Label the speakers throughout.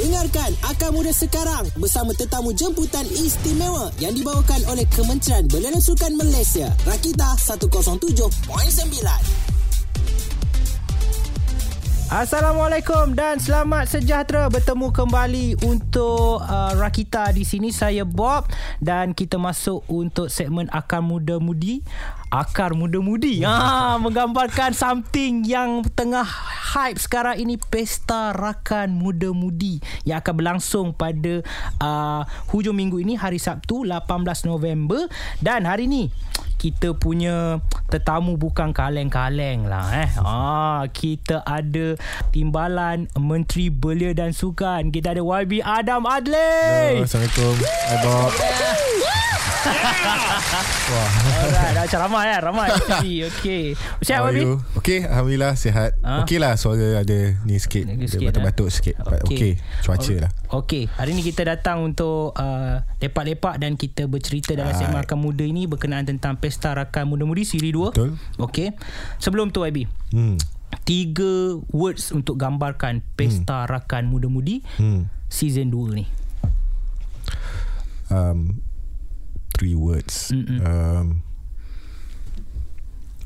Speaker 1: Dengarkan Akar Muda sekarang bersama tetamu jemputan istimewa yang dibawakan oleh Kementerian Belia dan Sukan Malaysia. Rakita 107.9.
Speaker 2: Assalamualaikum dan selamat sejahtera bertemu kembali untuk uh, Rakita di sini saya Bob dan kita masuk untuk segmen Akar Muda Mudi. Akar Muda Mudi. Ha menggambarkan something yang tengah hype sekarang ini Pesta Rakan Muda Mudi yang akan berlangsung pada uh, hujung minggu ini hari Sabtu 18 November dan hari ini kita punya tetamu bukan kaleng-kaleng lah eh. Ah, kita ada timbalan Menteri Belia dan Sukan. Kita ada YB Adam Adli.
Speaker 3: Assalamualaikum. Hai Bob.
Speaker 2: Wah. Alright, dah macam ramai kan? Ramai. Okey. Sihat
Speaker 3: you? Okay, Alhamdulillah sihat.
Speaker 2: Ah.
Speaker 3: Okey lah suara ada ni sikit.
Speaker 2: Ada sikit,
Speaker 3: batuk-batuk
Speaker 2: eh?
Speaker 3: sikit. But Okey, cuaca lah.
Speaker 2: Okey, hari ni kita datang untuk uh, lepak-lepak dan kita bercerita dalam
Speaker 3: Alright.
Speaker 2: segmen Rakan Muda ini berkenaan tentang Pesta Rakan Muda Mudi siri 2.
Speaker 3: Betul.
Speaker 2: Okey. Sebelum tu YB,
Speaker 3: Hmm.
Speaker 2: tiga words untuk gambarkan Pesta Rakan Muda Mudi
Speaker 3: Hmm.
Speaker 2: season 2 ni.
Speaker 3: Um, three words.
Speaker 2: Mm-mm.
Speaker 3: Um,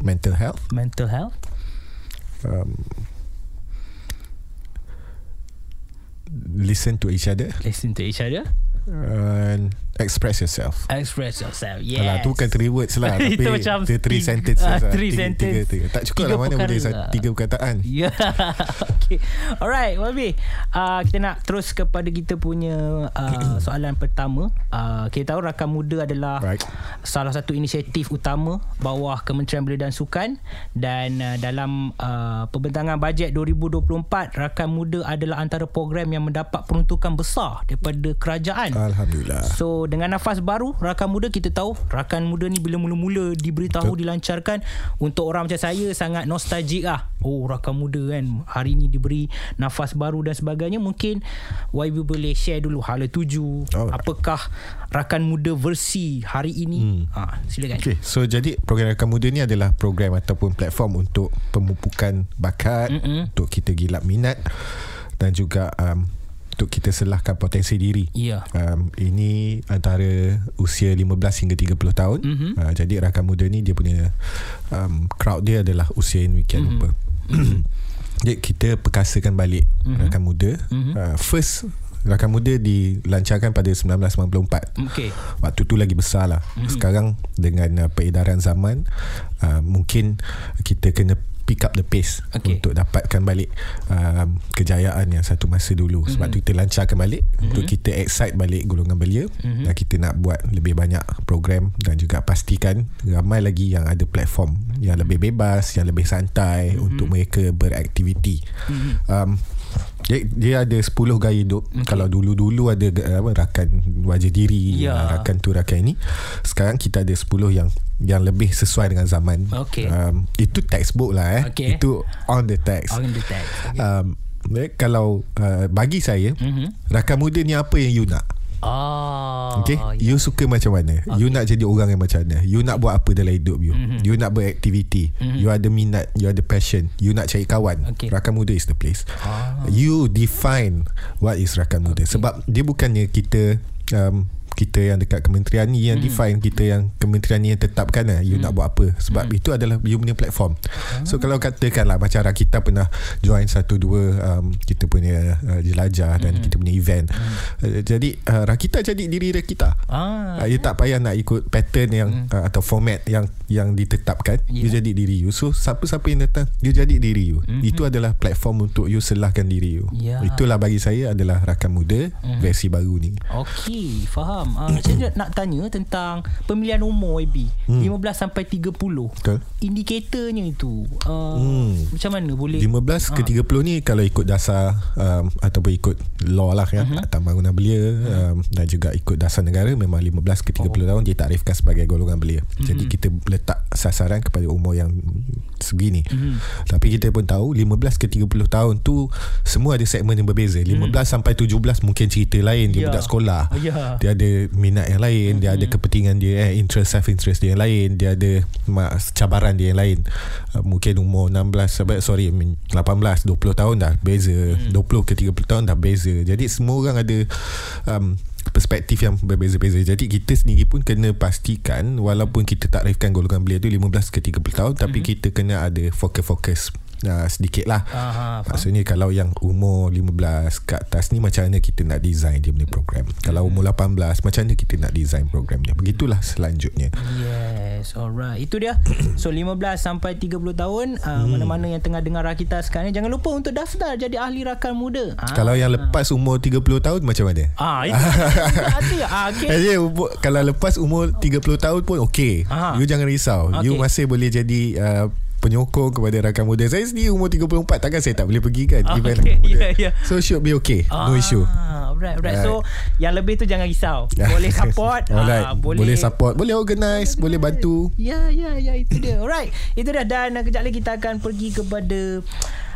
Speaker 3: mental health.
Speaker 2: Mental health,
Speaker 3: Um, listen to each other
Speaker 2: listen to each other,
Speaker 3: and express yourself.
Speaker 2: express yourself. Yes.
Speaker 3: Alah, tu bukan three words lah Tapi
Speaker 2: Itu macam
Speaker 3: dia three
Speaker 2: tiga-
Speaker 3: sentences
Speaker 2: ah,
Speaker 3: lah
Speaker 2: three
Speaker 3: tiga,
Speaker 2: sentence.
Speaker 3: tiga, tiga. Tak cukup
Speaker 2: Tiga
Speaker 3: lah Mana boleh
Speaker 2: lah.
Speaker 3: Tiga perkataan
Speaker 2: Ya. okay. Alright, Wabi. Uh, kita nak terus kepada kita punya uh, soalan pertama. Uh, kita tahu Rakan Muda adalah
Speaker 3: Right.
Speaker 2: salah satu inisiatif utama bawah Kementerian Belia dan Sukan dan uh, dalam uh, pembentangan bajet 2024 Rakan Muda adalah antara program yang mendapat peruntukan besar daripada kerajaan.
Speaker 3: Alhamdulillah
Speaker 2: So dengan nafas baru Rakan Muda kita tahu Rakan Muda ni bila mula-mula diberitahu
Speaker 3: Betul.
Speaker 2: dilancarkan untuk orang macam saya sangat nostalgik ah. Oh Rakan Muda kan hari ni diberi nafas baru dan sebagainya mungkin YB boleh share dulu hala tuju
Speaker 3: Alright.
Speaker 2: apakah Rakan Muda versi hari ini hmm. ha, silakan
Speaker 3: Okay, so jadi program Rakan Muda ni adalah program ataupun platform untuk pemupukan bakat,
Speaker 2: Mm-mm.
Speaker 3: untuk kita gilap minat dan juga um, untuk kita selahkan potensi diri.
Speaker 2: Ya.
Speaker 3: Um, ini antara usia 15 hingga 30 tahun.
Speaker 2: Mhm.
Speaker 3: Uh, jadi Rakan Muda ni dia punya um, crowd dia adalah usia yang demikian
Speaker 2: Mhm.
Speaker 3: rupa. Jadi kita perkasakan balik
Speaker 2: Mhm.
Speaker 3: Rakan Muda.
Speaker 2: Mhm.
Speaker 3: Uh, first Rakan Muda dilancarkan pada 1994.
Speaker 2: Okey
Speaker 3: Waktu tu lagi besar lah mm-hmm. Sekarang Dengan uh, peredaran zaman uh, Mungkin Kita kena pick up the pace
Speaker 2: Okey.
Speaker 3: untuk dapatkan balik um, kejayaan yang satu masa dulu mm-hmm. sebab tu kita lancarkan balik mm-hmm. untuk kita excite balik golongan belia mm-hmm. dan kita nak buat lebih banyak program dan juga pastikan ramai lagi yang ada platform yang lebih bebas yang lebih santai mm-hmm. untuk mereka beraktiviti mm-hmm. um, dia, dia ada 10 gaya hidup okay. Kalau dulu-dulu ada apa, Rakan wajah diri
Speaker 2: Ya.
Speaker 3: Rakan tu rakan ini Sekarang kita ada 10 yang Yang lebih sesuai dengan zaman
Speaker 2: Okey.
Speaker 3: um, Itu textbook lah eh
Speaker 2: Okey.
Speaker 3: Itu on the text
Speaker 2: On the text okay.
Speaker 3: um, eh, Kalau uh, Bagi saya
Speaker 2: Mhm.
Speaker 3: Rakan muda ni apa yang you nak
Speaker 2: Ah,
Speaker 3: Okay
Speaker 2: ya.
Speaker 3: You suka macam mana? Okay. You nak jadi orang yang macam mana? You nak buat apa dalam hidup you?
Speaker 2: Mhm.
Speaker 3: You nak beraktiviti You ada minat? You ada passion? You nak cari kawan?
Speaker 2: Okay.
Speaker 3: Rakan muda is the place.
Speaker 2: Ah.
Speaker 3: You define What is rakan muda. Sebab dia bukannya kita um, kita yang dekat kementerian ni yang hmm. define kita yang kementerian ni yang tetapkan lah you hmm. nak buat apa. Sebab hmm. itu adalah you punya platform. So kalau katakanlah macam Rakita pernah join satu dua um, kita punya uh, jelajah dan kita punya event. Uh, jadi uh, Rakita jadi diri Rakita.
Speaker 2: Ah,
Speaker 3: uh, you tak payah nak ikut pattern yang uh, atau format yang yang ditetapkan you
Speaker 2: Ya.
Speaker 3: jadi diri you. So siapa-siapa yang datang you jadi diri you. Itu adalah platform untuk you selahkan diri you.
Speaker 2: Ya.
Speaker 3: itulah bagi saya adalah rakan muda versi baru ni.
Speaker 2: Okey, faham. Uh, saya nak tanya tentang pemilihan umur AB. Hmm. 15 sampai 30.
Speaker 3: betul
Speaker 2: Indikatornya itu uh,
Speaker 3: Hmm.
Speaker 2: macam mana boleh
Speaker 3: 15 ke 30 ni kalau ikut dasar um, ataupun ikut law lah ya uh-huh. Akta Bangunan Belia um, dan juga ikut dasar negara memang 15 ke 30 oh. tahun ditaktifkan sebagai golongan belia. Uh-huh. Jadi kita letak sasaran kepada umur yang segini. Uh-huh. Tapi kita pun tahu 15 ke 30 tahun tu semua ada segmen yang berbeza. 15 sampai 17 mungkin cerita lain dia
Speaker 2: Ya.
Speaker 3: budak sekolah.
Speaker 2: Ya.
Speaker 3: Dia ada ada minat yang lain, dia ada kepentingan dia, eh, interest self interest dia yang lain, dia ada cabaran dia yang lain. Uh, mungkin umur 16 sampai sorry, I mean, 18, 20 tahun dah beza. 20 ke 30 tahun dah beza. Jadi semua orang ada um, perspektif yang berbeza-beza. Jadi kita sendiri pun kena pastikan walaupun kita tak takrifkan golongan belia tu 15 ke 30 tahun tapi kita kena ada fokus-fokus uh, sedikit lah.
Speaker 2: Aha, faham.
Speaker 3: Maksudnya kalau yang umur 15 ke atas ni macam mana kita nak design dia punya program. Kalau umur 18 macam mana kita nak design program dia. Begitulah selanjutnya.
Speaker 2: Yes, alright. Itu dia. So 15 sampai 30 tahun uh, mana-mana yang tengah dengar Rakita sekarang ni jangan lupa untuk daftar jadi ahli rakan muda. Ah.
Speaker 3: Kalau yang lepas umur 30 tahun macam mana?
Speaker 2: Ah, itu ada. Ah, okay.
Speaker 3: Jadi kalau lepas umur 30 tahun pun okey.
Speaker 2: Aha.
Speaker 3: You jangan risau.
Speaker 2: Okey.
Speaker 3: You masih boleh jadi uh, penyokong kepada rakan muda. Saya sendiri umur 34 takkan saya tak boleh pergi kan
Speaker 2: Ah,
Speaker 3: event rakan muda.
Speaker 2: Ya, ya.
Speaker 3: So should be okay. No
Speaker 2: Ah,
Speaker 3: issue.
Speaker 2: Alright, alright. So yang lebih tu jangan risau. Boleh support.
Speaker 3: Alright.
Speaker 2: ah,
Speaker 3: boleh, boleh support, boleh organize, boleh bantu.
Speaker 2: Ya, ya, ya. Itu dia. Alright. Itu dah. Dan uh, kejap lagi kita akan pergi kepada...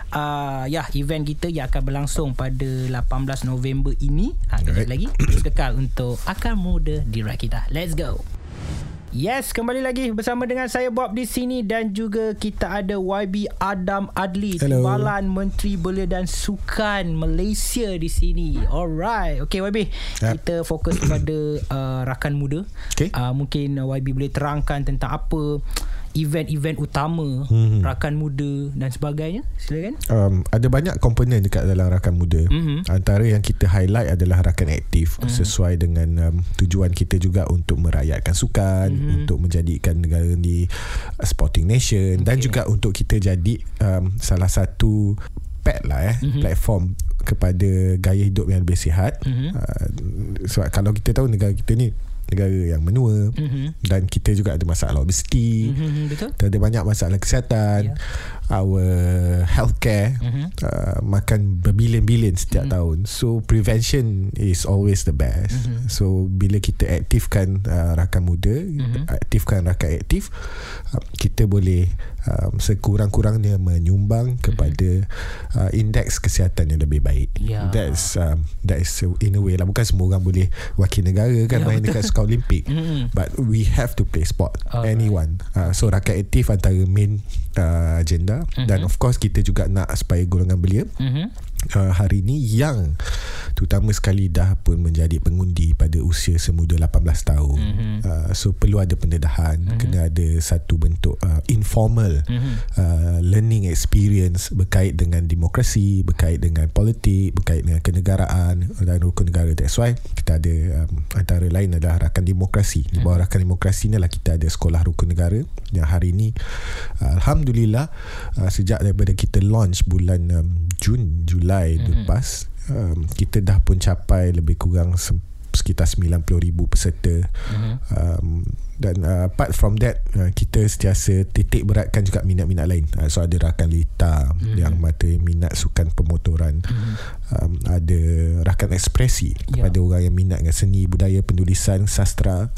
Speaker 2: Uh, ya event kita yang akan berlangsung pada 18 November ini ha, kejap
Speaker 3: Alright.
Speaker 2: lagi terus kekal untuk Akar Muda di Rakita let's go Yes, kembali lagi bersama dengan saya Bob di sini dan juga kita ada YB Adam Adli,
Speaker 3: Hello.
Speaker 2: Timbalan Menteri Belia dan Sukan Malaysia di sini. Alright. Okay YB,
Speaker 3: Yap.
Speaker 2: kita fokus kepada uh, rakan muda.
Speaker 3: Okay.
Speaker 2: Uh, mungkin YB boleh terangkan tentang apa event-event utama
Speaker 3: Mhm.
Speaker 2: rakan muda dan sebagainya. Silakan.
Speaker 3: Um, ada banyak komponen dekat dalam rakan muda.
Speaker 2: Mhm.
Speaker 3: Antara yang kita highlight adalah rakan aktif
Speaker 2: Mhm.
Speaker 3: sesuai dengan um, tujuan kita juga untuk merakyatkan sukan,
Speaker 2: Mhm.
Speaker 3: untuk menjadikan negara ni a sporting nation dan
Speaker 2: Okay.
Speaker 3: juga untuk kita jadi um, salah satu pet lah eh
Speaker 2: Mhm.
Speaker 3: platform kepada gaya hidup yang lebih sihat.
Speaker 2: Mhm.
Speaker 3: Uh, sebab kalau kita tahu negara kita ni negara yang menua
Speaker 2: Mhm.
Speaker 3: dan kita juga ada masalah obesiti.
Speaker 2: Mhm, Betul?
Speaker 3: Kita ada banyak masalah kesihatan
Speaker 2: Ya.
Speaker 3: Our healthcare
Speaker 2: Mhm.
Speaker 3: uh, Makan berbilion-bilion setiap
Speaker 2: Mhm.
Speaker 3: tahun So prevention is always the best
Speaker 2: Mhm.
Speaker 3: So bila kita aktifkan uh, rakan muda
Speaker 2: Mhm.
Speaker 3: Aktifkan rakan aktif uh, Kita boleh um, Sekurang-kurangnya menyumbang kepada uh, Indeks kesihatan yang lebih baik
Speaker 2: Ya.
Speaker 3: That's um, That is in a way lah Bukan semua orang boleh Wakil negara kan
Speaker 2: Ya,
Speaker 3: Main
Speaker 2: betul.
Speaker 3: dekat Sukan Olimpik
Speaker 2: Mhm.
Speaker 3: But we have to play sport
Speaker 2: Alright.
Speaker 3: Anyone uh, So rakyat aktif antara main uh, agenda
Speaker 2: Mhm.
Speaker 3: Dan of course kita juga nak Supaya golongan belia
Speaker 2: Mhm.
Speaker 3: Uh, Hari ni yang Terutama sekali dah pun menjadi pengundi Pada usia semuda 18 tahun.
Speaker 2: Mhm.
Speaker 3: uh, So perlu ada pendedahan Kena ada satu bentuk uh, Informal
Speaker 2: Mhm.
Speaker 3: uh, Learning experience Berkait dengan demokrasi Berkait dengan politik Berkait dengan kenegaraan Dan rukun negara. That's why kita ada um, Antara lain adalah Rakan Demokrasi. Di bawah Rakan Demokrasi ni lah Kita ada Sekolah Rukun Negara Yang hari ni uh, Alhamdulillah uh, Sejak daripada kita launch Bulan um, Jun Julai mm-hmm. lepas um, Kita dah pun capai Lebih kurang sem- Sekitar 90,000 peserta
Speaker 2: Mhm.
Speaker 3: um, dan uh, apart from that uh, kita sentiasa titik beratkan juga minat-minat lain uh, so ada rakan lita mm-hmm. yang mata minat sukan pemotoran mm-hmm. um, ada rakan ekspresi
Speaker 2: Ya.
Speaker 3: kepada orang yang minat dengan seni budaya penulisan sastra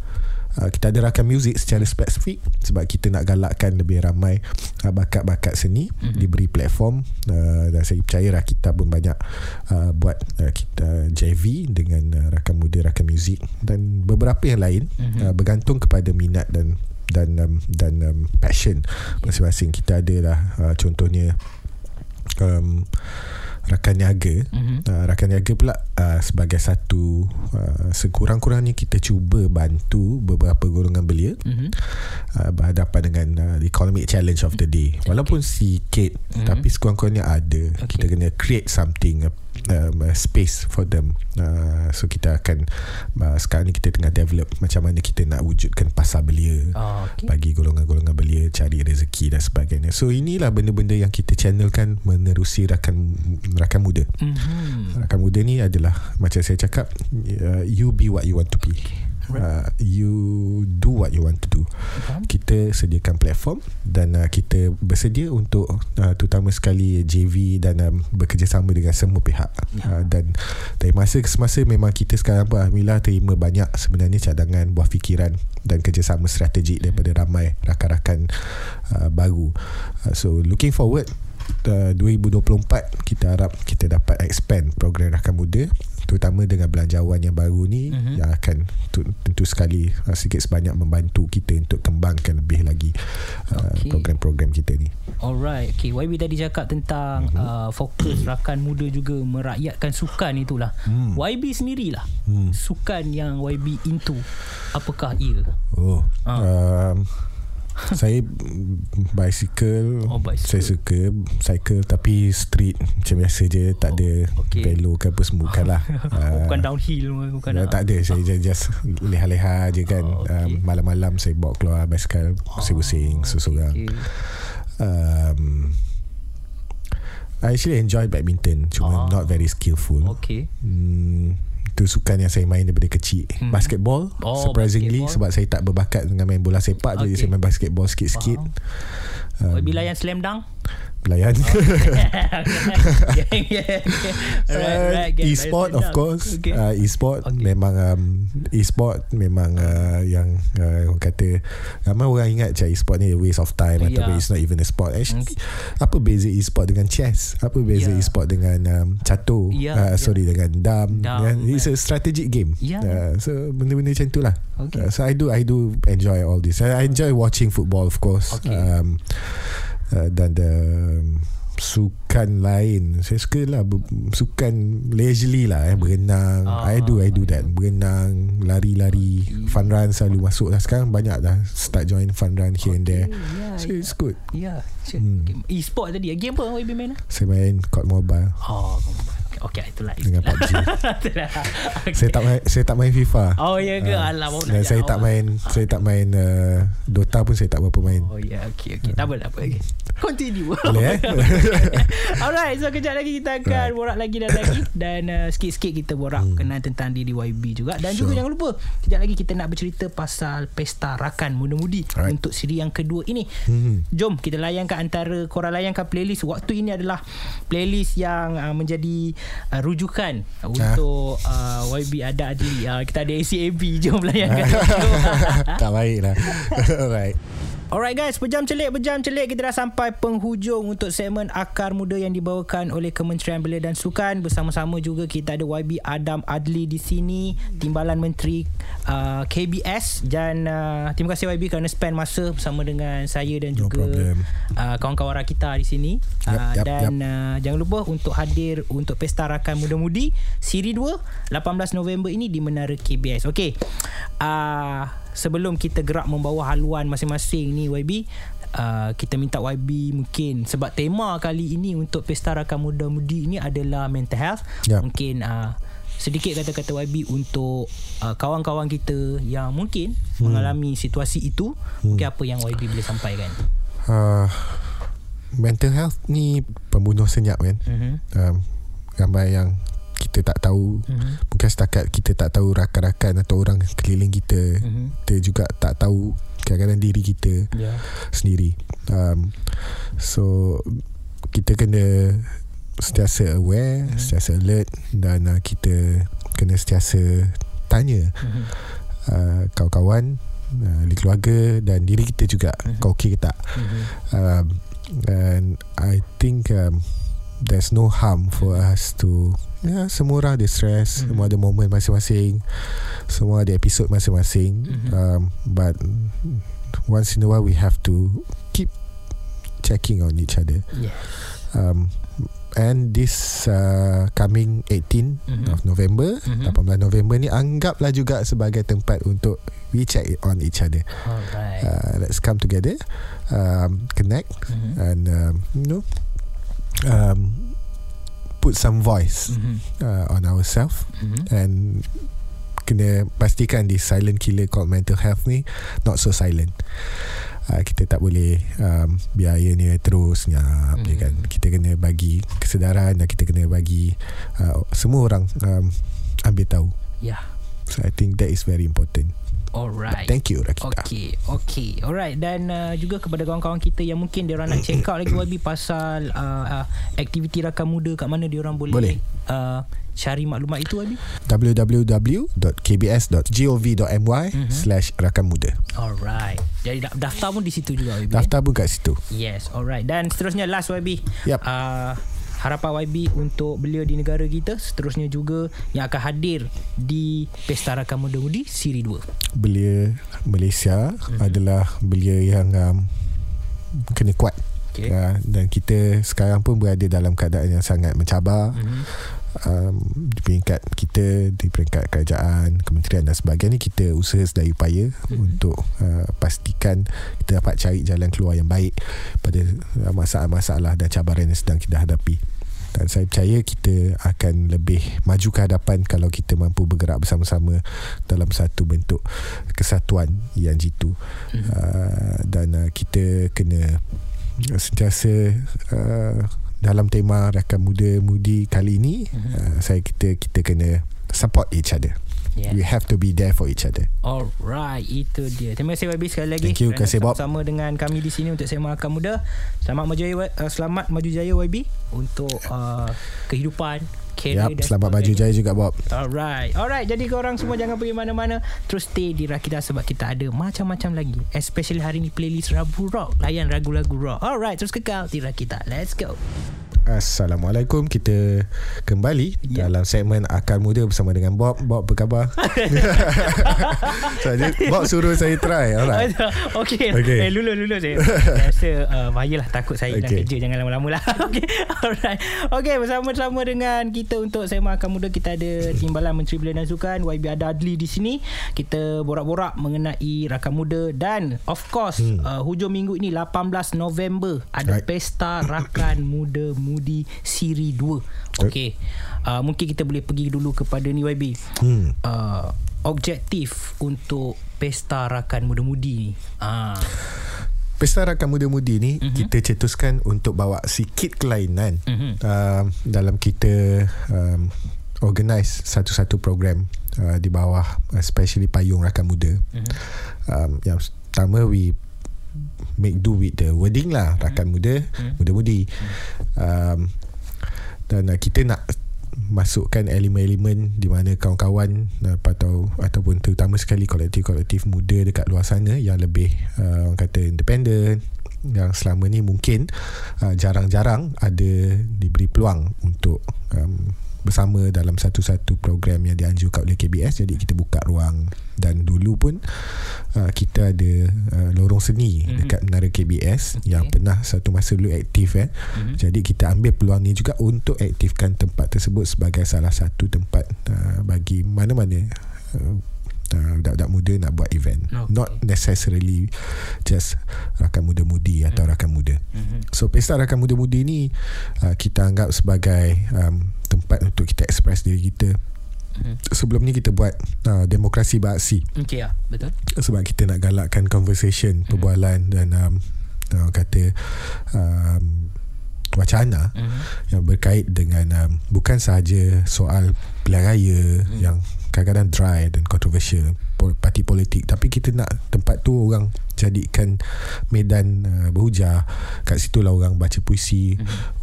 Speaker 3: Uh, kita ada rakan muzik secara spesifik sebab kita nak galakkan lebih ramai uh, bakat-bakat seni mm-hmm. diberi platform uh, dan saya percaya Rakita pun banyak uh, buat uh, kita JV dengan uh, rakan muda rakan muzik dan beberapa yang lain mm-hmm. uh, bergantung kepada minat dan dan um, dan um, passion masing-masing kita ada lah uh, contohnya um, rakan niaga
Speaker 2: Mhm.
Speaker 3: uh, rakan niaga pula uh, sebagai satu uh, sekurang-kurangnya kita cuba bantu beberapa golongan belia
Speaker 2: Mhm.
Speaker 3: uh, berhadapan dengan uh, economic challenge of the day walaupun sikit
Speaker 2: Mhm.
Speaker 3: tapi sekurang-kurangnya ada
Speaker 2: Okay.
Speaker 3: kita kena create something um, a space for them uh, so kita akan uh, sekarang ni kita tengah develop macam mana kita nak wujudkan pasar belia
Speaker 2: Oh, okay.
Speaker 3: bagi golongan-golongan belia cari rezeki dan sebagainya. So inilah benda-benda yang kita channelkan menerusi rakan rakan muda.
Speaker 2: Mhm.
Speaker 3: Rakan muda ni adalah macam saya cakap uh, you be what you want to be. Uh, you do what you want to do.
Speaker 2: Faham?
Speaker 3: Kita sediakan platform dan uh, kita bersedia untuk uh, terutama sekali JV dan um, bekerjasama dengan semua pihak.
Speaker 2: Ya.
Speaker 3: Uh, dan dari masa ke semasa memang kita sekarang pun alhamdulillah terima banyak sebenarnya cadangan buah fikiran dan kerjasama strategik daripada ramai rakan-rakan uh, baru. Uh, so looking forward uh, 2024 kita harap kita dapat expand program rakan muda terutama dengan belanjawan yang baru ni uh-huh. yang akan tu, tentu sekali uh, sikit sebanyak membantu kita untuk kembangkan lebih lagi uh,
Speaker 2: Okey.
Speaker 3: program-program kita ni.
Speaker 2: Alright, okay. YB tadi cakap tentang
Speaker 3: Mhm.
Speaker 2: uh, fokus rakan muda juga merakyatkan sukan itulah.
Speaker 3: Hmm.
Speaker 2: YB sendirilah
Speaker 3: Hmm.
Speaker 2: sukan yang YB into. Apakah ia?
Speaker 3: Oh.
Speaker 2: Ah.
Speaker 3: Um, saya bicycle,
Speaker 2: Oh, bicycle.
Speaker 3: saya suka cycle tapi street macam biasa je. Tak ada
Speaker 2: Oh, okay.
Speaker 3: velo ke apa semua bukan lah.
Speaker 2: Uh,
Speaker 3: Ah,
Speaker 2: bukan downhill bukan
Speaker 3: Uh, tak ada. Saya just, just leha-leha je kan.
Speaker 2: Oh, okay.
Speaker 3: um, malam-malam saya bawa keluar basikal pusing-pusing seseorang
Speaker 2: Okay.
Speaker 3: um, I actually enjoy badminton cuma not very skillful.
Speaker 2: Okay.
Speaker 3: hmm, itu sukan yang saya main daripada kecil
Speaker 2: Hmm.
Speaker 3: basketball
Speaker 2: Oh,
Speaker 3: surprisingly
Speaker 2: basketball.
Speaker 3: sebab saya tak berbakat dengan main bola sepak jadi
Speaker 2: Okay.
Speaker 3: saya main basketball sikit-sikit um,
Speaker 2: YB layan slam dunk?
Speaker 3: Pelayan
Speaker 2: yeah, yeah, yeah. Right, right, get
Speaker 3: e-sport of course
Speaker 2: Okay.
Speaker 3: uh, e-sport
Speaker 2: Okay.
Speaker 3: memang um, e-sport memang uh, yang uh, orang kata ramai orang ingat macam e-sport ni a waste of time
Speaker 2: Yeah.
Speaker 3: ataupun it's not even a sport actually
Speaker 2: Okay.
Speaker 3: apa beza e-sport dengan chess apa beza
Speaker 2: Yeah.
Speaker 3: e-sport dengan um, catur
Speaker 2: Yeah,
Speaker 3: uh,
Speaker 2: yeah.
Speaker 3: sorry dengan dam,
Speaker 2: Dam,
Speaker 3: yeah. it's a strategic game
Speaker 2: Yeah.
Speaker 3: uh, so benda-benda macam tu lah
Speaker 2: Okay.
Speaker 3: uh, so I do I do enjoy all this I enjoy watching football of course
Speaker 2: Okay.
Speaker 3: um, uh, dan um, sukan lain saya suka lah sukan leisurely lah eh berenang
Speaker 2: Ah,
Speaker 3: I do I do that berenang lari-lari fun run selalu masuk lah sekarang banyak dah start join fun run here and there
Speaker 2: Yeah,
Speaker 3: so it's good
Speaker 2: yeah. Sure.
Speaker 3: Hmm.
Speaker 2: E-sport tadi. Game apa YB main? ah?
Speaker 3: saya main court mobile
Speaker 2: Oh, okay, itulah.
Speaker 3: dengan. PUBG
Speaker 2: itulah. Okay.
Speaker 3: saya tak main saya tak main FIFA
Speaker 2: Oh, ya ke?
Speaker 3: Ah,
Speaker 2: Alah, baru nak
Speaker 3: dan saya tak main saya tak main uh, Dota pun saya tak berapa main
Speaker 2: Oh ya, yeah, okay, okay. Tak apa, tak apa. Okay. Continue.
Speaker 3: Boleh, eh?
Speaker 2: Alright, so kejap lagi kita akan
Speaker 3: Right.
Speaker 2: borak lagi dan lagi dan uh, sikit-sikit kita borak hmm. kenal tentang diri YB juga dan juga
Speaker 3: Sure.
Speaker 2: jangan lupa kejap lagi kita nak bercerita pasal pesta rakan muda-mudi
Speaker 3: Alright.
Speaker 2: untuk siri yang kedua ini.
Speaker 3: Hmm.
Speaker 2: Jom kita layankan antara korang layankan playlist waktu ini adalah playlist yang uh, menjadi uh, rujukan untuk uh, YB ada Adli. Uh, kita ada ACAB. Jom layankan.
Speaker 3: tak baik lah Alright
Speaker 2: Alright guys, pejam celik, pejam celik kita dah sampai penghujung untuk segmen Akar Muda yang dibawakan oleh Kementerian Belia dan Sukan. Bersama-sama juga kita ada YB Adam Adli di sini, Timbalan Menteri uh, KBS dan uh, terima kasih YB kerana spend masa bersama dengan saya dan
Speaker 3: No
Speaker 2: juga
Speaker 3: problem.
Speaker 2: uh, kawan-kawan kita di sini.
Speaker 3: Yap,
Speaker 2: Uh,
Speaker 3: yap,
Speaker 2: dan Uh, jangan lupa untuk hadir untuk Pesta Rakan Muda-Mudi Siri 2 18 November ini di Menara KBS. Okey. Uh, sebelum kita gerak membawa haluan masing-masing ni YB Uh, kita minta YB mungkin sebab tema kali ini untuk Pesta Rakan Muda-Mudi ini adalah mental health.
Speaker 3: Yap.
Speaker 2: Mungkin uh, sedikit kata-kata YB untuk uh, kawan-kawan kita yang mungkin hmm. mengalami situasi itu. Hmm. Mungkin apa yang YB boleh sampaikan?
Speaker 3: uh, Mental health ni Pembunuh senyap kan
Speaker 2: Mhm.
Speaker 3: um, Ramai yang Kita tak tahu
Speaker 2: Mhm.
Speaker 3: Mungkin setakat Kita tak tahu rakan-rakan Atau orang keliling kita
Speaker 2: Mhm.
Speaker 3: Kita juga tak tahu Kadang-kadang diri kita
Speaker 2: Ya.
Speaker 3: Sendiri um, So Kita kena Sentiasa aware
Speaker 2: Mhm.
Speaker 3: Sentiasa alert Dan uh, kita Kena sentiasa Tanya
Speaker 2: Mhm.
Speaker 3: uh, Kawan-kawan uh, Ahli keluarga Dan diri kita juga
Speaker 2: Mhm.
Speaker 3: Kau okey ke tak
Speaker 2: Mhm.
Speaker 3: um, and I think um, there's no harm for us to ya semua orang ada stress
Speaker 2: Mhm.
Speaker 3: semua ada moment masing-masing semua ada episod masing-masing
Speaker 2: Mhm.
Speaker 3: um, but once in a while we have to keep checking on each other
Speaker 2: Yeah.
Speaker 3: um, and this uh, coming 18
Speaker 2: Mhm.
Speaker 3: of November
Speaker 2: Mhm.
Speaker 3: 18 November ni anggaplah juga sebagai tempat untuk we check on each other
Speaker 2: Alright.
Speaker 3: uh, let's come together um, connect
Speaker 2: Mhm.
Speaker 3: and um, you know um, put some voice
Speaker 2: Mhm.
Speaker 3: uh, on ourselves
Speaker 2: Mhm.
Speaker 3: and kena pastikan this silent killer called mental health ni not so silent uh, kita tak boleh um, biayanya terus nyap
Speaker 2: Mhm.
Speaker 3: mm. kan kita kena bagi kesedaran dan kita kena bagi uh, semua orang um, ambil tahu
Speaker 2: Yeah.
Speaker 3: so I think that is very important
Speaker 2: Alright.
Speaker 3: thank you Rakita
Speaker 2: Okay, okay. Alright dan uh, juga kepada kawan-kawan kita yang mungkin dia orang nak check out lagi YB pasal uh, uh, aktiviti rakan muda kat mana dia orang boleh,
Speaker 3: Boleh.
Speaker 2: Uh, cari maklumat itu Abi?
Speaker 3: www.kbs.gov.my mm-hmm. slash rakan muda
Speaker 2: Alright. Jadi da- daftar pun di situ juga YB.
Speaker 3: daftar pun kat situ
Speaker 2: Yes, alright. Dan seterusnya last YB.
Speaker 3: Yap.
Speaker 2: Uh, harapan YB untuk belia di negara kita seterusnya juga yang akan hadir di Pesta Rakan Muda Mudi Siri 2.
Speaker 3: belia Malaysia mm-hmm. adalah belia yang um, kena kuat
Speaker 2: Okay.
Speaker 3: uh, dan kita sekarang pun berada dalam keadaan yang sangat mencabar
Speaker 2: Mhm.
Speaker 3: Um, di peringkat kita di peringkat kerajaan kementerian dan sebagainya kita usaha sedaya upaya mm-hmm. untuk uh, pastikan kita dapat cari jalan keluar yang baik pada uh, masalah-masalah dan cabaran yang sedang kita hadapi dan saya percaya kita akan lebih maju ke hadapan kalau kita mampu bergerak bersama-sama dalam satu bentuk kesatuan yang jitu mm-hmm. uh, dan uh, kita kena sentiasa uh, dalam tema rakan muda mudi kali ini mm-hmm. uh, saya kita kita kena support each other
Speaker 2: Yeah.
Speaker 3: we have to be there for each other
Speaker 2: Alright, itu dia. Terima kasih YB sekali lagi.
Speaker 3: Thank you,
Speaker 2: kerana
Speaker 3: kasih, Bob.
Speaker 2: Sama dengan kami di sini untuk Sema Akan Muda. Selamat maju jaya, uh, selamat maju jaya YB untuk uh, kehidupan, career
Speaker 3: yep, selamat
Speaker 2: sebagainya.
Speaker 3: jaya juga Bob
Speaker 2: Alright. Alright, jadi korang semua jangan pergi mana-mana. Terus stay di Rakita sebab kita ada macam-macam lagi. Especially hari ni playlist Rabu Rock. Layan lagu-lagu rock. Alright, terus kekal di Rakita. Let's go.
Speaker 3: Assalamualaikum kita kembali
Speaker 2: Ya.
Speaker 3: dalam segmen Akal Muda bersama dengan Bob Bob apa khabar so, Bob suruh saya try alright
Speaker 2: okay.
Speaker 3: Okay.
Speaker 2: Eh, lulus, lulus saya. saya rasa uh, bahayalah takut saya okay.
Speaker 3: Okay.
Speaker 2: kerja. Jangan lama-lama lah. okay. Alright. Okay, bersama-sama dengan kita untuk Saya Makan Muda, kita ada Timbalan Menteri Belia dan Sukan, YB Adadli di sini. Kita borak-borak mengenai Rakan Muda dan of course, hmm. uh, hujung minggu ini 18 November ada
Speaker 3: Right.
Speaker 2: Pesta Rakan Muda Mudi Siri 2. Okay. Uh, mungkin kita boleh pergi dulu kepada ni YB.
Speaker 3: hmm.
Speaker 2: Uh, objektif untuk Pesta Rakan Muda Mudi ni. Ah.
Speaker 3: Pesta Rakan Muda Mudi ni
Speaker 2: Mhm.
Speaker 3: mm-hmm. kita cetuskan untuk bawa sikit kelainan
Speaker 2: Mhm.
Speaker 3: mm-hmm. uh, dalam kita um, organize satu-satu program uh, di bawah especially payung Rakan Muda.
Speaker 2: Mhm.
Speaker 3: Um, yang pertama we make do with the wording lah Rakan Muda,
Speaker 2: Mhm.
Speaker 3: Muda-mudi. Um, dan uh, kita nak masukkan elemen-elemen di mana kawan-kawan uh, atau ataupun terutama sekali kolektif-kolektif muda dekat luar sana yang lebih uh, orang kata independen yang selama ni mungkin uh, jarang-jarang ada diberi peluang untuk um, bersama dalam satu-satu program yang dianjurkan oleh KBS jadi kita buka ruang dan dulu pun uh, kita ada uh, lorong seni
Speaker 2: Mhm.
Speaker 3: mm-hmm. dekat menara KBS okay. yang pernah satu masa dulu aktif eh
Speaker 2: Mhm.
Speaker 3: jadi kita ambil peluang ni juga untuk aktifkan tempat tersebut sebagai salah satu tempat uh, bagi mana-mana uh, uh, budak-budak muda nak buat event
Speaker 2: Okay.
Speaker 3: not necessarily just rakan muda-mudi atau rakan muda
Speaker 2: Mhm.
Speaker 3: So pesta rakan muda-mudi ni uh, kita anggap sebagai um, tempat untuk kita express diri kita. Sebelum ni kita buat uh, demokrasi beraksi
Speaker 2: Okey ya, betul.
Speaker 3: sebab kita nak galakkan conversation, perbualan dan um, uh, kata um, wacana
Speaker 2: Mhm.
Speaker 3: yang berkait dengan um, bukan sahaja soal pilihan raya
Speaker 2: Hmm.
Speaker 3: yang kadang-kadang dry dan controversial parti politik tapi kita nak tempat tu orang jadikan medan uh, berhujah. Kat situ lah orang baca puisi.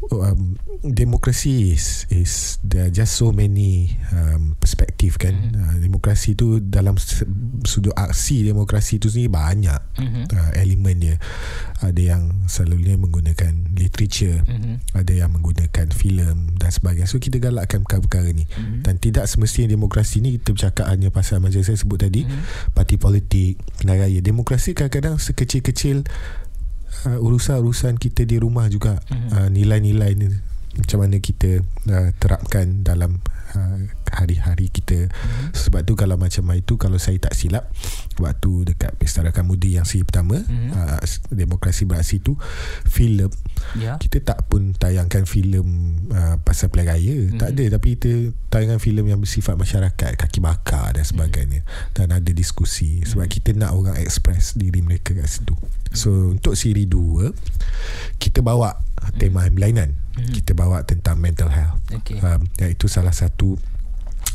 Speaker 3: Um, demokrasi is, is there are just so many um, perspektif kan? Uh, demokrasi tu dalam sudut aksi demokrasi tu sendiri banyak
Speaker 2: Mhm.
Speaker 3: uh, elemen dia. Ada yang selalunya menggunakan literature
Speaker 2: Mhm.
Speaker 3: ada yang menggunakan filem dan sebagainya. So kita galakkan perkara-perkara ni.
Speaker 2: Mhm.
Speaker 3: dan tidak semestinya demokrasi ni kita bercakap hanya pasal macam saya sebut tadi
Speaker 2: Mhm.
Speaker 3: parti politik pilihan raya. Demokrasi kadang-kadang sekecil-kecil uh, urusan-urusan kita di rumah juga
Speaker 2: Mhm.
Speaker 3: uh, nilai-nilai ni macam mana kita uh, terapkan dalam uh, hari-hari kita
Speaker 2: Mhm.
Speaker 3: sebab tu kalau macam itu kalau saya tak silap waktu dekat Pesta Rakan Mudi yang seri pertama
Speaker 2: Mhm.
Speaker 3: uh, demokrasi beraksi tu filem
Speaker 2: Ya.
Speaker 3: kita tak pun tayangkan filem uh, pasal pilihan raya mm-hmm. tak ada tapi kita tayangkan filem yang bersifat masyarakat kaki bakar dan sebagainya mm-hmm. dan ada diskusi sebab mm-hmm. kita nak orang express diri mereka kat situ so untuk siri 2 kita bawa tema yang berlainan mm-hmm. kita bawa tentang mental health
Speaker 2: Okey.
Speaker 3: um, iaitu salah satu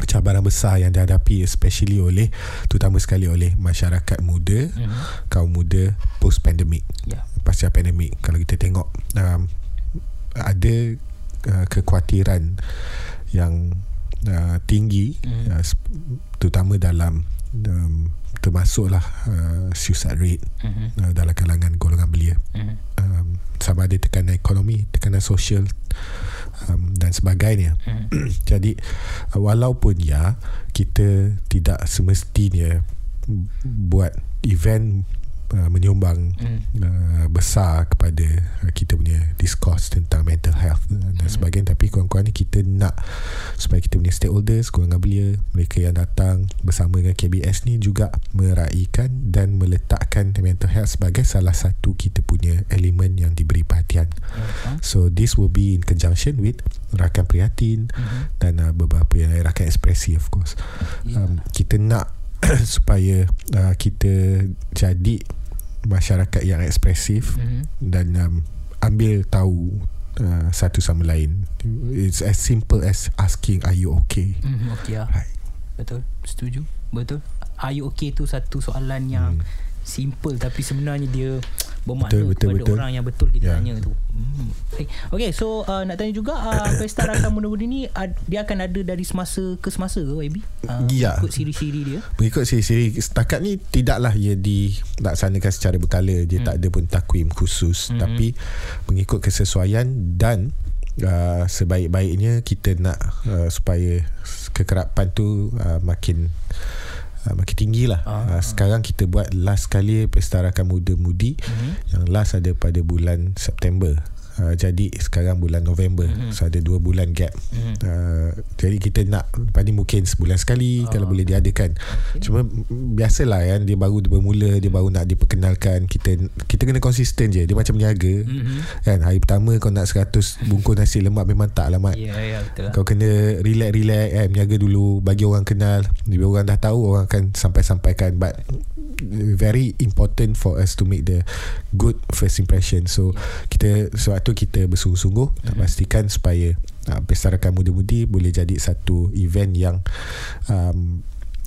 Speaker 3: cabaran besar yang dihadapi especially oleh terutama sekali oleh masyarakat muda
Speaker 2: Mhm.
Speaker 3: kaum muda post pandemic
Speaker 2: Ya.
Speaker 3: pasca pandemik kalau kita tengok um, ada uh, kekhawatiran yang uh, tinggi mm. uh, terutama dalam um, termasuklah uh, suicide rate mm-hmm. uh, dalam kalangan golongan belia mm-hmm. um, sama ada tekanan ekonomi tekanan sosial um, dan sebagainya mm-hmm. jadi uh, walaupun ya kita tidak semestinya buat event uh, menyumbang mm. uh, besar kepada uh, kita punya discourse tentang mental health dan mm. sebagainya tapi kawan-kawan ni kita nak supaya kita punya stakeholders golongan belia mereka yang datang bersama dengan KBS ni juga meraihkan dan meletakkan mental health sebagai salah satu kita punya elemen yang diberi perhatian mm. so this will be in conjunction with rakan prihatin mm-hmm. dan uh, beberapa yang lain rakan ekspresi of course yeah. um, kita nak supaya uh, kita jadi masyarakat yang ekspresif mm-hmm. dan um, ambil tahu uh, satu sama lain. It's as simple as asking are you okay?
Speaker 2: Mm-hmm, okay ya. Right. Betul. Setuju. Betul. Are you okay tu satu soalan yang mm. Simple tapi sebenarnya dia bermakna betul, betul, kepada betul. orang yang betul kita yeah. tanya tu. Hmm. Okay, so uh, nak tanya juga uh, Pesta Rakan Muda-Muda ni uh, dia akan ada dari semasa ke semasa ke YB? Uh,
Speaker 3: ya.
Speaker 2: Mengikut siri-siri dia?
Speaker 3: Mengikut siri-siri. Setakat ni tidaklah ia dilaksanakan secara berkala. Dia hmm. tak ada pun takwim khusus. Hmm. Tapi mengikut kesesuaian dan uh, sebaik-baiknya kita nak uh, supaya kekerapan tu uh, makin uh, makin tinggi lah. Uh, uh, sekarang kita buat last kali Pesta Rakan Muda Mudi uh-huh. yang last ada pada bulan September. Uh, jadi sekarang bulan November mm-hmm. So ada dua bulan gap mm-hmm. uh, Jadi kita nak Lepas ni mungkin sebulan sekali oh. Kalau boleh diadakan okay. Cuma Biasalah kan Dia baru bermula Dia baru nak diperkenalkan Kita kita kena konsisten je Dia macam niaga mm-hmm. kan, Hari pertama kau nak 100 Bungkus nasi lemak Memang tak alamat
Speaker 2: yeah, yeah, betul lah.
Speaker 3: Kau kena relax-relax eh, Niaga dulu Bagi orang kenal Bila orang dah tahu Orang akan sampai-sampaikan But Very important for us To make the Good first impression So yeah. Kita Sebab tu kita bersungguh-sungguh mm-hmm. nak pastikan supaya uh, Pesta Rakan Muda-Mudi boleh jadi satu event yang um,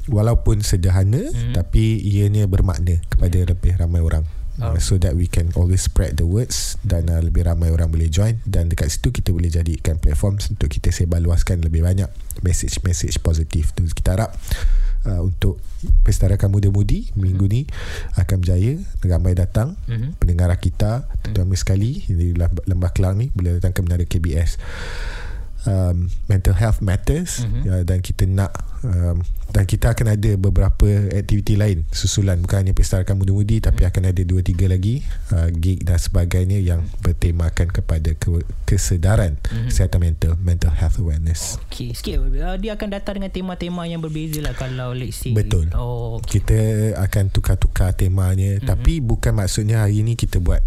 Speaker 3: walaupun sederhana mm-hmm. tapi ianya bermakna kepada yeah. lebih ramai orang. Oh. So that we can always spread the words dan uh, lebih ramai orang boleh join dan dekat situ kita boleh jadikan platform untuk kita sebarluaskan lebih banyak message-message positif tu kita harap uh, untuk Pesta Rakan Muda Mudi mm-hmm. minggu ni akan berjaya ramai datang mm-hmm. pendengar kita terutama mm-hmm. sekali di Lembah Kelang ni boleh datang ke Menara KBS um, mental health matters mm-hmm. uh, dan kita nak um, dan kita akan ada beberapa aktiviti lain susulan bukan hanya pesta rakan muda-mudi tapi hmm. akan ada 2 3 lagi uh, gig dan sebagainya yang bertemakan kepada ke- kesedaran hmm. kesihatan mental mental health awareness
Speaker 2: okey sikit uh, dia akan datang dengan tema-tema yang berbeza lah kalau let's say
Speaker 3: betul oh, okay. kita akan tukar-tukar temanya hmm. tapi bukan maksudnya hari ini kita buat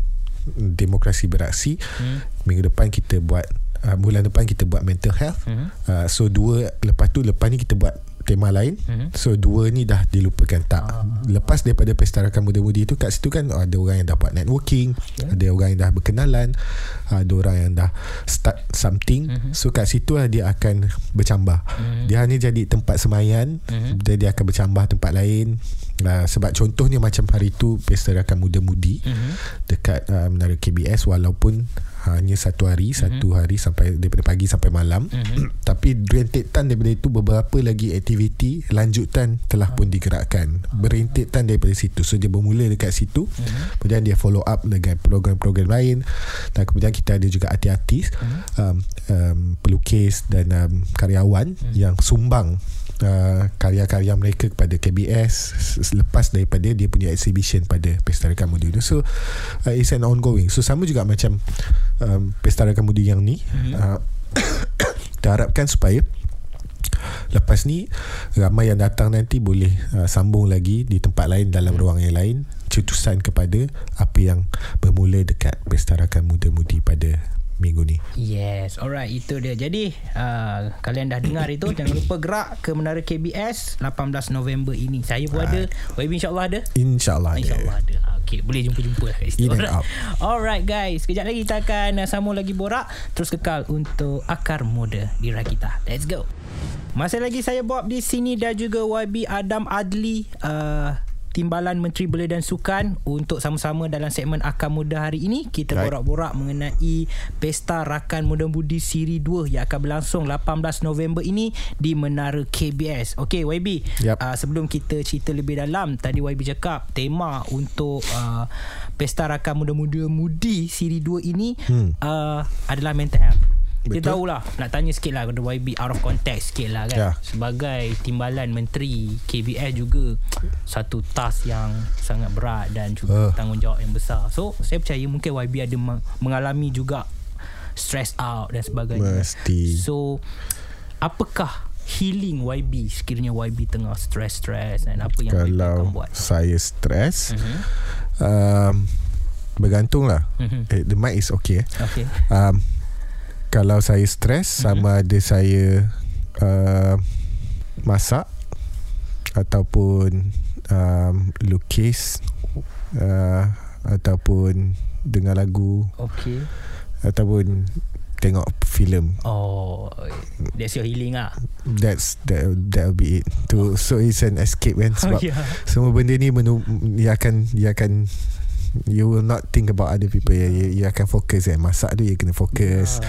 Speaker 3: demokrasi beraksi hmm. minggu depan kita buat uh, bulan depan kita buat mental health. Uh-huh. Uh, so dua lepas tu lepas ni kita buat tema lain. Uh-huh. So dua ni dah dilupakan tak. Uh-huh. Lepas daripada pesta rakan muda-mudi tu kat situ kan ada orang yang dapat networking, yeah. ada orang yang dah berkenalan, ada orang yang dah start something. Uh-huh. So kat situ lah dia akan bercambah. Uh-huh. Dia hanya jadi tempat semayan, uh-huh. dia, dia akan bercambah tempat lain. Uh, sebab contohnya macam hari tu pesta rakan muda-mudi uh-huh. dekat uh, menara KBS walaupun hanya satu hari mm-hmm. satu hari sampai daripada pagi sampai malam mm-hmm. tapi rentetan daripada itu beberapa lagi aktiviti lanjutan telah pun digerakkan berentetan daripada situ so dia bermula dekat situ mm-hmm. kemudian dia follow up dengan program-program lain dan kemudian kita ada juga artis-artis mm-hmm. um, um, pelukis dan um, karyawan mm-hmm. yang sumbang uh, karya-karya mereka kepada KBS selepas daripada dia punya exhibition pada Pesta Rekan Muda itu. So uh, it's an ongoing. So sama juga macam um, Pesta Rekan Muda yang ni mm-hmm. uh, harapkan supaya lepas ni ramai yang datang nanti boleh uh, sambung lagi di tempat lain dalam mm ruang yang lain cetusan kepada apa yang bermula dekat Pesta Rakan Muda Mudi pada minggu ni.
Speaker 2: Yes, alright itu dia. Jadi uh, kalian dah dengar itu jangan lupa gerak ke Menara KBS 18 November ini. Saya pun ada. YB insya-Allah ada.
Speaker 3: Insya-Allah
Speaker 2: ada. Insya-Allah ada. Ah, okay, boleh jumpa-jumpa lah kat situ. Alright. alright guys, kejap lagi kita akan uh, sambung lagi borak terus kekal untuk akar muda di Rakita. Let's go. Masih lagi saya Bob di sini dan juga YB Adam Adli uh, Timbalan Menteri Belia dan Sukan untuk sama-sama dalam segmen Akan Muda hari ini kita
Speaker 3: Right.
Speaker 2: borak-borak mengenai Pesta Rakan Muda Mudi Siri 2 yang akan berlangsung 18 November ini di Menara KBS. Okey YB,
Speaker 3: Yap.
Speaker 2: uh, sebelum kita cerita lebih dalam tadi YB cakap tema untuk uh, Pesta Rakan Muda-Muda Mudi Siri 2 ini hmm. uh, adalah mental health.
Speaker 3: Betul.
Speaker 2: tahulah Nak tanya sikit lah Kepada YB Out of context sikit lah kan
Speaker 3: Ya.
Speaker 2: Sebagai timbalan menteri KBS juga Satu task yang Sangat berat Dan juga
Speaker 3: Uh.
Speaker 2: tanggungjawab yang besar So saya percaya Mungkin YB ada meng- Mengalami juga Stress out Dan sebagainya
Speaker 3: Mesti.
Speaker 2: So Apakah Healing YB Sekiranya YB tengah stress-stress Dan apa yang YB akan
Speaker 3: Kalau
Speaker 2: buat
Speaker 3: saya stres
Speaker 2: Mhm.
Speaker 3: um, Bergantung lah eh, The mic is okay eh.
Speaker 2: Okay
Speaker 3: um, Kalau saya stres Sama ada saya uh, Masak Ataupun um, Lukis uh, Ataupun Dengar lagu
Speaker 2: Okay
Speaker 3: Ataupun Tengok filem
Speaker 2: Oh That's your healing lah
Speaker 3: That's that that'll be it. To so it's an escape kan sebab
Speaker 2: Oh, yeah.
Speaker 3: semua benda ni menu dia akan dia akan you will not think about other people. Yeah. you, you akan fokus kan masak tu you kena fokus
Speaker 2: Ah,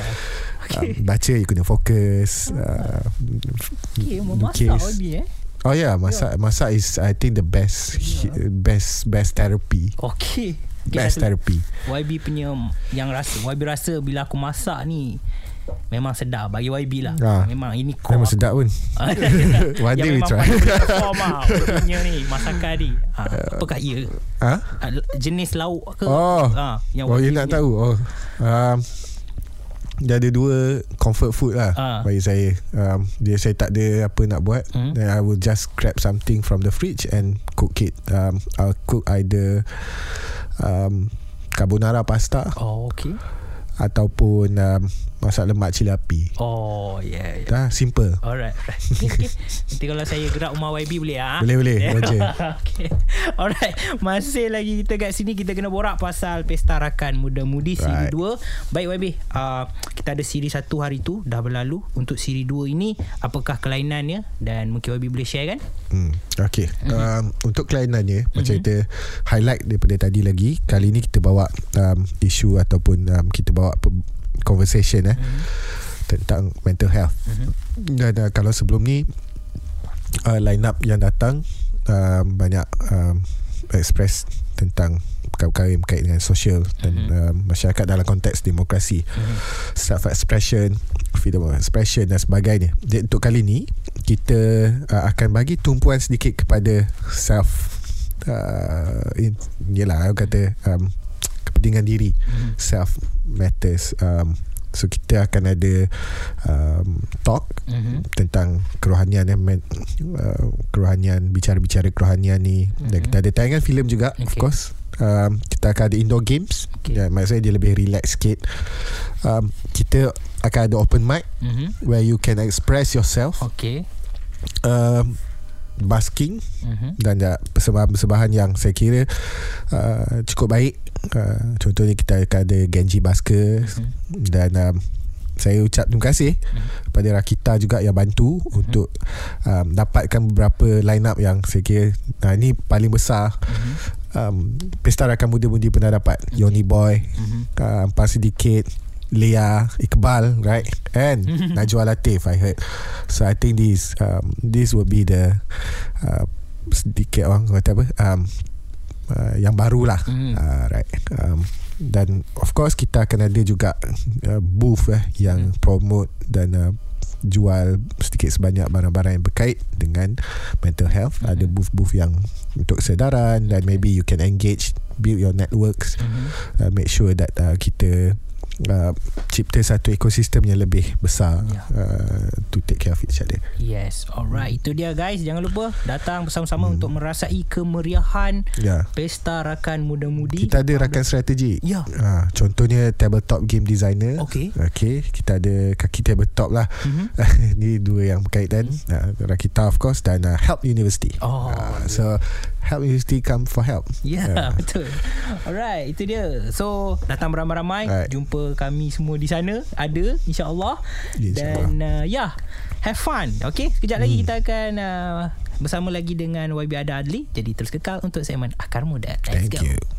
Speaker 3: okay. uh, baca you kena fokus uh,
Speaker 2: Okay Memasak
Speaker 3: lukis.
Speaker 2: YB eh?
Speaker 3: Oh yeah masak masak is I think the best best best therapy.
Speaker 2: Okay
Speaker 3: best
Speaker 2: satu-
Speaker 3: therapy
Speaker 2: YB punya yang rasa YB rasa bila aku masak ni memang sedap bagi YB lah.
Speaker 3: Ah.
Speaker 2: Memang ini core.
Speaker 3: memang
Speaker 2: aku.
Speaker 3: sedap pun One day we try.
Speaker 2: punya ni masakan ni. Ha, apakah ia?
Speaker 3: ha?
Speaker 2: Ah, Jenis lauk ke?
Speaker 3: Oh.
Speaker 2: Ha, yang
Speaker 3: Oh you nak
Speaker 2: punya.
Speaker 3: tahu Oh um, Dia ada dua Comfort food lah
Speaker 2: Ah.
Speaker 3: Bagi saya um, Dia saya tak ada Apa nak buat
Speaker 2: Hmm.
Speaker 3: Then I will just Grab something from the fridge And cook it um, I'll cook either um, Carbonara pasta
Speaker 2: Oh, okay.
Speaker 3: Ataupun um, Masak lemak cili api
Speaker 2: Oh, yeah, yeah.
Speaker 3: Dah simple
Speaker 2: Alright. Okay. Nanti kalau saya gerak rumah YB boleh ah?
Speaker 3: Boleh, boleh. Roger.
Speaker 2: okay. Alright. Masih lagi kita kat sini kita kena borak pasal Pesta Rakan Muda Mudi siri
Speaker 3: Right.
Speaker 2: 2. Baik YB, uh, kita ada siri 1 hari tu dah berlalu. Untuk siri 2 ini apakah kelainannya dan mungkin YB boleh share kan?
Speaker 3: Hmm, okay.
Speaker 2: Mhm.
Speaker 3: Um, untuk kelainannya mm-hmm. macam kita highlight daripada tadi lagi. Kali ni kita bawa um, isu ataupun um, kita bawa pe- conversation eh
Speaker 2: Mhm.
Speaker 3: tentang mental health.
Speaker 2: Mhm.
Speaker 3: Dan uh, kalau sebelum ni uh, line up yang datang um, banyak um, express tentang perkara-perkara yang berkait dengan sosial dan
Speaker 2: Mhm.
Speaker 3: um, masyarakat dalam konteks demokrasi
Speaker 2: Mhm.
Speaker 3: self expression freedom of expression dan sebagainya Jadi, untuk kali ni kita uh, akan bagi tumpuan sedikit kepada self uh, in, yelah aku kata um, kepentingan diri
Speaker 2: Mhm.
Speaker 3: self matters um, so kita akan ada um, talk
Speaker 2: Mhm.
Speaker 3: tentang kerohanian eh, men, uh, kerohanian bicara-bicara kerohanian ni mm-hmm. dan
Speaker 2: Mhm.
Speaker 3: kita ada tayangan filem juga okay. of course um, kita akan ada indoor games
Speaker 2: Okay.
Speaker 3: ya, maksudnya dia lebih relax sikit um, kita akan ada open mic
Speaker 2: Mhm.
Speaker 3: where you can express yourself
Speaker 2: Okay.
Speaker 3: um, basking
Speaker 2: Mhm.
Speaker 3: dan ada persembahan-persembahan yang saya kira uh, cukup baik uh, contohnya kita ada Genji Baskers
Speaker 2: Mhm.
Speaker 3: dan um, saya ucap terima kasih
Speaker 2: Mhm.
Speaker 3: kepada Rakita juga yang bantu untuk um, dapatkan beberapa line up yang saya kira uh, ini paling besar.
Speaker 2: Mhm.
Speaker 3: um, Pesta Rakan Muda Mundi pernah dapat. Yoni Boy
Speaker 2: Mhm.
Speaker 3: uh, Pas sedikit Lea Iqbal right? And Najwa Latif I heard. So I think this um, this will be the uh, sedikit orang kata apa? Um, uh, yang baru lah
Speaker 2: Mhm.
Speaker 3: uh, right um, dan of course kita akan ada juga uh, booth eh, yang promote dan uh, jual sedikit sebanyak barang-barang yang berkait dengan mental health
Speaker 2: Mhm.
Speaker 3: ada booth-booth yang untuk sedaran dan maybe you can engage build your networks
Speaker 2: Mhm.
Speaker 3: uh, make sure that uh, kita uh, cipta satu ekosistem yang lebih besar
Speaker 2: Ya.
Speaker 3: uh, to take care of each other.
Speaker 2: Yes, alright. Itu dia guys. Jangan lupa datang bersama-sama hmm. untuk merasai kemeriahan
Speaker 3: Ya.
Speaker 2: Pesta Rakan Muda-Mudi.
Speaker 3: Kita ada rakan strategi.
Speaker 2: Ya.
Speaker 3: Ha, contohnya tabletop game designer.
Speaker 2: Okey.
Speaker 3: Okey, kita ada kaki tabletop lah.
Speaker 2: Mhm.
Speaker 3: Ni dua yang berkaitan. Uh, Rakita of course dan uh, Help University.
Speaker 2: Oh,
Speaker 3: Uh, so Help University come for help.
Speaker 2: Ya, yeah,
Speaker 3: Ah.
Speaker 2: betul. Alright, itu dia. So, datang beramai-ramai.
Speaker 3: Right.
Speaker 2: Jumpa kami semua di sana. Ada, insyaAllah.
Speaker 3: Ya, insyaAllah.
Speaker 2: Dan, uh, ya, yeah, have fun. Okay, sekejap lagi kita akan uh, bersama lagi dengan YB Ada Adli. Jadi terus kekal untuk segmen Akar Muda. Let's
Speaker 3: Thank
Speaker 2: go.
Speaker 3: you